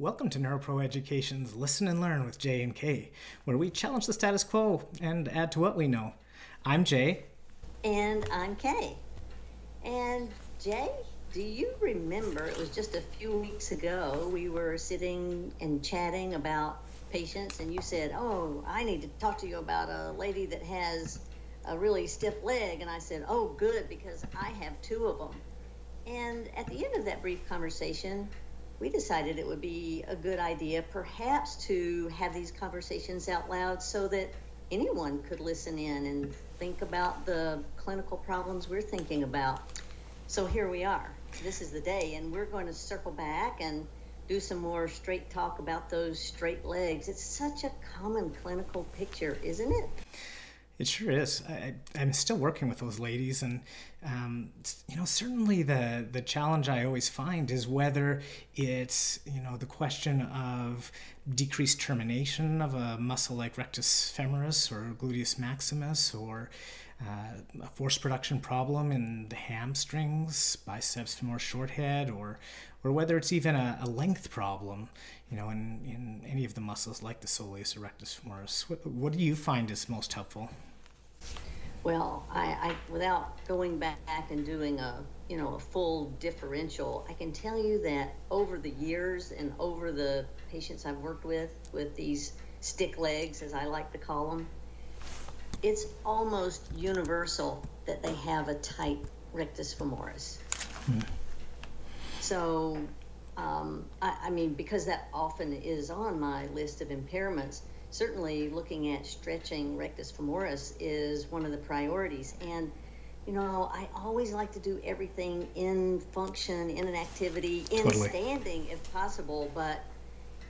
Welcome to NeuroPro Education's Listen and Learn with Jay and Kay, where we challenge the status quo and add to what we know. I'm Jay. And I'm Kay. And Jay, do you remember it was just a few weeks ago we were sitting and chatting about patients, and you said, Oh, I need to talk to you about a lady that has a really stiff leg. And I said, Oh, good, because I have two of them. And at the end of that brief conversation, we decided it would be a good idea perhaps to have these conversations out loud so that anyone could listen in and think about the clinical problems we're thinking about. So here we are. This is the day, and we're going to circle back and do some more straight talk about those straight legs. It's such a common clinical picture, isn't it? It sure is. I, am still working with those ladies, and um, you know, certainly the the challenge I always find is whether it's you know the question of decreased termination of a muscle like rectus femoris or gluteus maximus, or uh, a force production problem in the hamstrings, biceps femoris short head, or or whether it's even a, a length problem, you know, in, in any of the muscles like the soleus or rectus femoris. What, what do you find is most helpful? Well, I, I without going back and doing a you know a full differential, I can tell you that over the years and over the patients I've worked with with these stick legs, as I like to call them, it's almost universal that they have a tight rectus femoris. So, um, I, I mean, because that often is on my list of impairments certainly looking at stretching rectus femoris is one of the priorities. And, you know, I always like to do everything in function, in an activity, in totally. standing if possible, but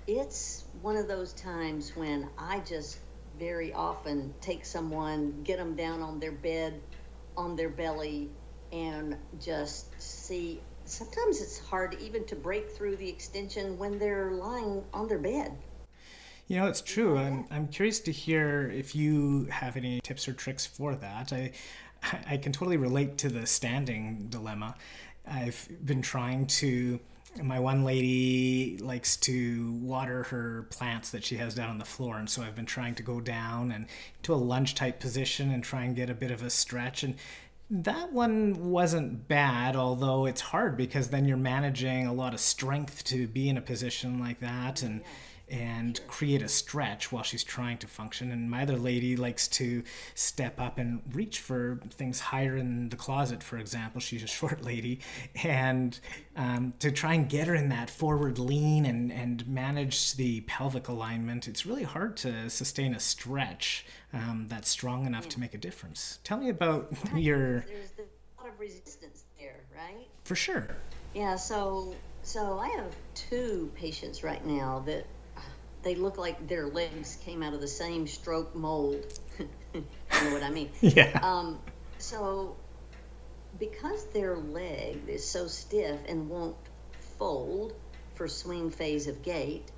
it's one of those times when I just very often take someone, get them down on their bed, on their belly, and just see. Sometimes it's hard even to break through the extension when they're lying on their bed. You know, it's true. I'm, I'm curious to hear if you have any tips or tricks for that. I, I can totally relate to the standing dilemma. I've been trying to. My one lady likes to water her plants that she has down on the floor, and so I've been trying to go down and to a lunge type position and try and get a bit of a stretch. And that one wasn't bad, although it's hard because then you're managing a lot of strength to be in a position like that, and. Yeah and create a stretch while she's trying to function. And my other lady likes to step up and reach for things higher in the closet, for example. She's a short lady. And um, to try and get her in that forward lean and, and manage the pelvic alignment, it's really hard to sustain a stretch um, that's strong enough to make a difference. Tell me about your. There's a lot of resistance there, right? For sure. Yeah, so so I have two patients right now that they look like their legs came out of the same stroke mold. you know what I mean? Yeah. Um, so, because their leg is so stiff and won't fold for swing phase of gait,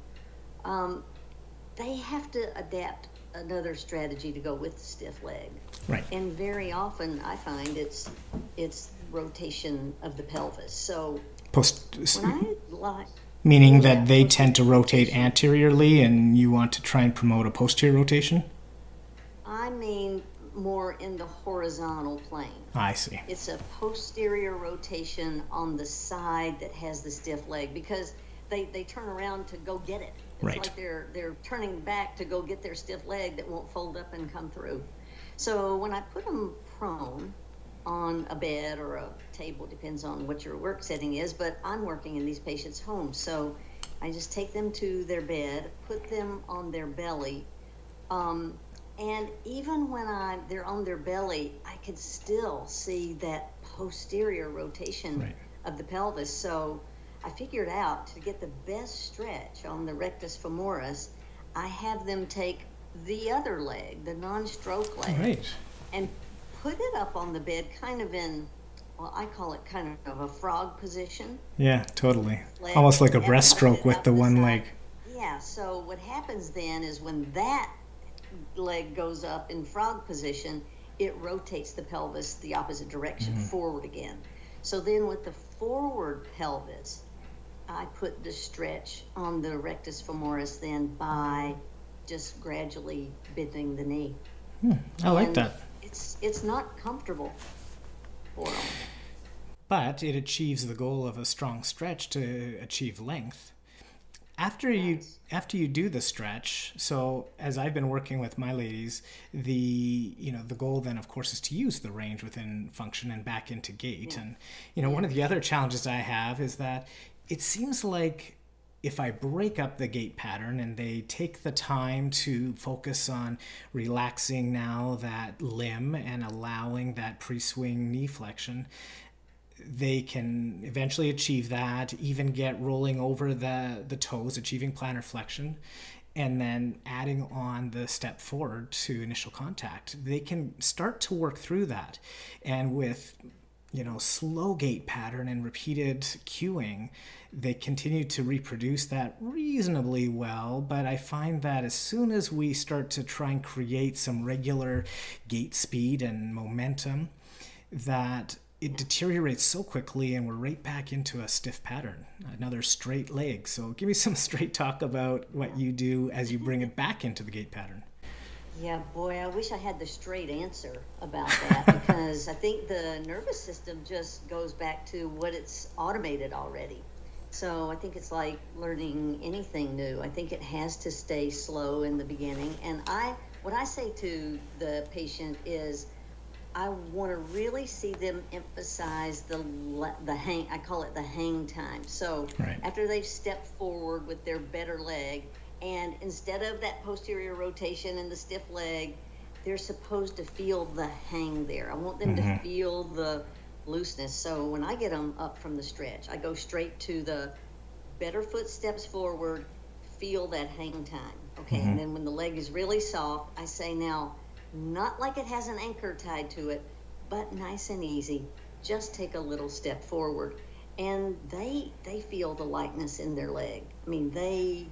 um, they have to adapt another strategy to go with the stiff leg. Right. And very often, I find it's it's rotation of the pelvis. So post when I lie, meaning that they tend to rotate anteriorly and you want to try and promote a posterior rotation? I mean more in the horizontal plane. I see. It's a posterior rotation on the side that has the stiff leg because they, they turn around to go get it. It's right. like they're they're turning back to go get their stiff leg that won't fold up and come through. So when I put them prone, on a bed or a table, depends on what your work setting is, but I'm working in these patients' homes. So I just take them to their bed, put them on their belly. Um, and even when I they're on their belly, I can still see that posterior rotation right. of the pelvis. So I figured out to get the best stretch on the rectus femoris, I have them take the other leg, the non-stroke leg, right. and put it up on the bed kind of in well i call it kind of a frog position yeah totally leg, almost like a breaststroke with the one leg yeah so what happens then is when that leg goes up in frog position it rotates the pelvis the opposite direction mm-hmm. forward again so then with the forward pelvis I put the stretch on the rectus femoris then by just gradually bending the knee. Hmm, I like that. It's it's not comfortable for them. But it achieves the goal of a strong stretch to achieve length. After you after you do the stretch, so as I've been working with my ladies, the you know the goal then of course is to use the range within function and back into gait. Yeah. And you know one of the other challenges I have is that it seems like if I break up the gait pattern and they take the time to focus on relaxing now that limb and allowing that pre swing knee flexion, they can eventually achieve that, even get rolling over the, the toes, achieving plantar flexion, and then adding on the step forward to initial contact. They can start to work through that. And with you know slow gait pattern and repeated cueing they continue to reproduce that reasonably well but i find that as soon as we start to try and create some regular gait speed and momentum that it deteriorates so quickly and we're right back into a stiff pattern another straight leg. So give me some straight talk about what you do as you bring it back into the gait pattern yeah boy i wish i had the straight answer about that because i think the nervous system just goes back to what it's automated already so i think it's like learning anything new i think it has to stay slow in the beginning and i what i say to the patient is I want to really see them emphasize the the hang. I call it the hang time. So right. after they've stepped forward with their better leg, and instead of that posterior rotation and the stiff leg, they're supposed to feel the hang there. I want them mm-hmm. to feel the looseness. So when I get them up from the stretch, I go straight to the better foot steps forward, feel that hang time. Okay, mm-hmm. and then when the leg is really soft, I say now not like it has an anchor tied to it, but nice and easy. Just take a little step forward. And they they feel the lightness in their leg. I mean, they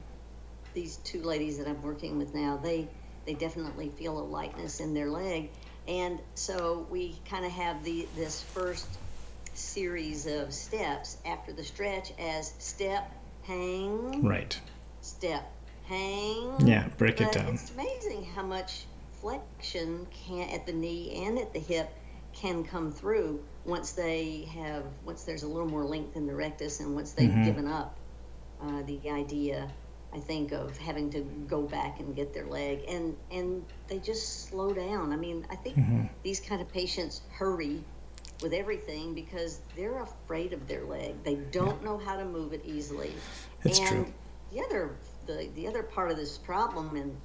these two ladies that I'm working with now, they they definitely feel a lightness in their leg. And so we kind of have the this first series of steps after the stretch as step, hang, right, step, hang. Yeah, break but it down. It's amazing how much flexion can at the knee and at the hip can come through once they have once there's a little more length in the rectus and once they've mm-hmm. given up uh, the idea I think of having to go back and get their leg and and they just slow down. I mean, I think mm-hmm. these kind of patients hurry with everything because they're afraid of their leg. They don't yeah. know how to move it easily. It's and true. The other the the other part of this problem and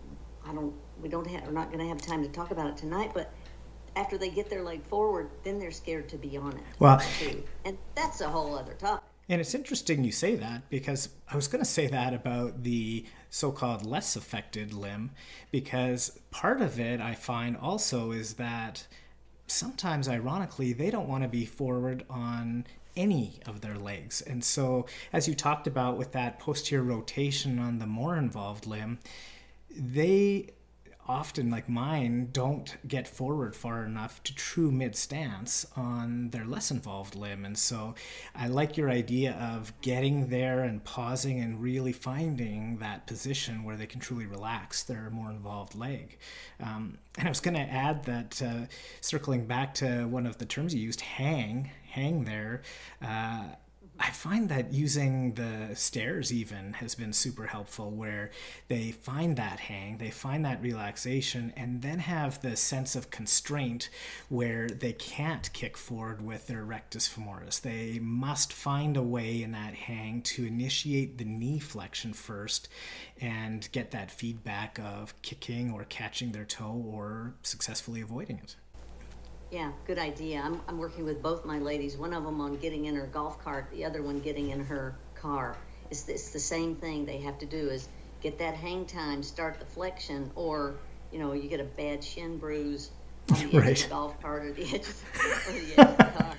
I don't we don't have we're not going to have time to talk about it tonight, but after they get their leg forward, then they're scared to be on it. Well, too. and that's a whole other topic. And it's interesting you say that because I was going to say that about the so called less affected limb, because part of it I find also is that sometimes, ironically, they don't want to be forward on any of their legs. And so, as you talked about with that posterior rotation on the more involved limb, they often like mine don't get forward far enough to true mid stance on their less involved limb. And so i like your idea of getting there and pausing and really finding that position where they can truly relax their more involved leg. Um, and i was going to add that uh, circling back to one of the terms you used hang hang there uh, I find that using the stairs even has been super helpful where they find that hang, they find that relaxation, and then have the sense of constraint where they can't kick forward with their rectus femoris. They must find a way in that hang to initiate the knee flexion first and get that feedback of kicking or catching their toe or successfully avoiding it. Yeah, good idea. I'm, I'm working with both my ladies, one of them on getting in her golf cart, the other one getting in her car. It's, it's the same thing they have to do is get that hang time, start the flexion, or, you know, you get a bad shin bruise on the right. the golf cart or the edge of the, or the, edge of the car.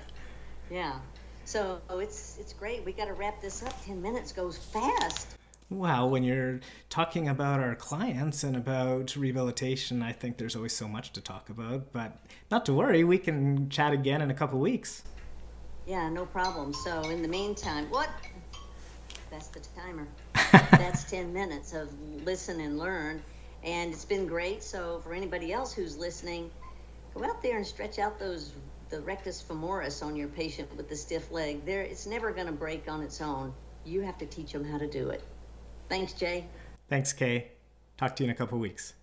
Yeah. So it's it's great. We got to wrap this up. Ten minutes goes fast. Well, when you're talking about our clients and about rehabilitation, I think there's always so much to talk about. But not to worry, we can chat again in a couple weeks. Yeah, no problem. So in the meantime, what? That's the timer. That's 10 minutes of listen and learn. And it's been great. So for anybody else who's listening, go out there and stretch out those the rectus femoris on your patient with the stiff leg. There, it's never going to break on its own. You have to teach them how to do it. Thanks, Jay. Thanks, Kay. Talk to you in a couple weeks.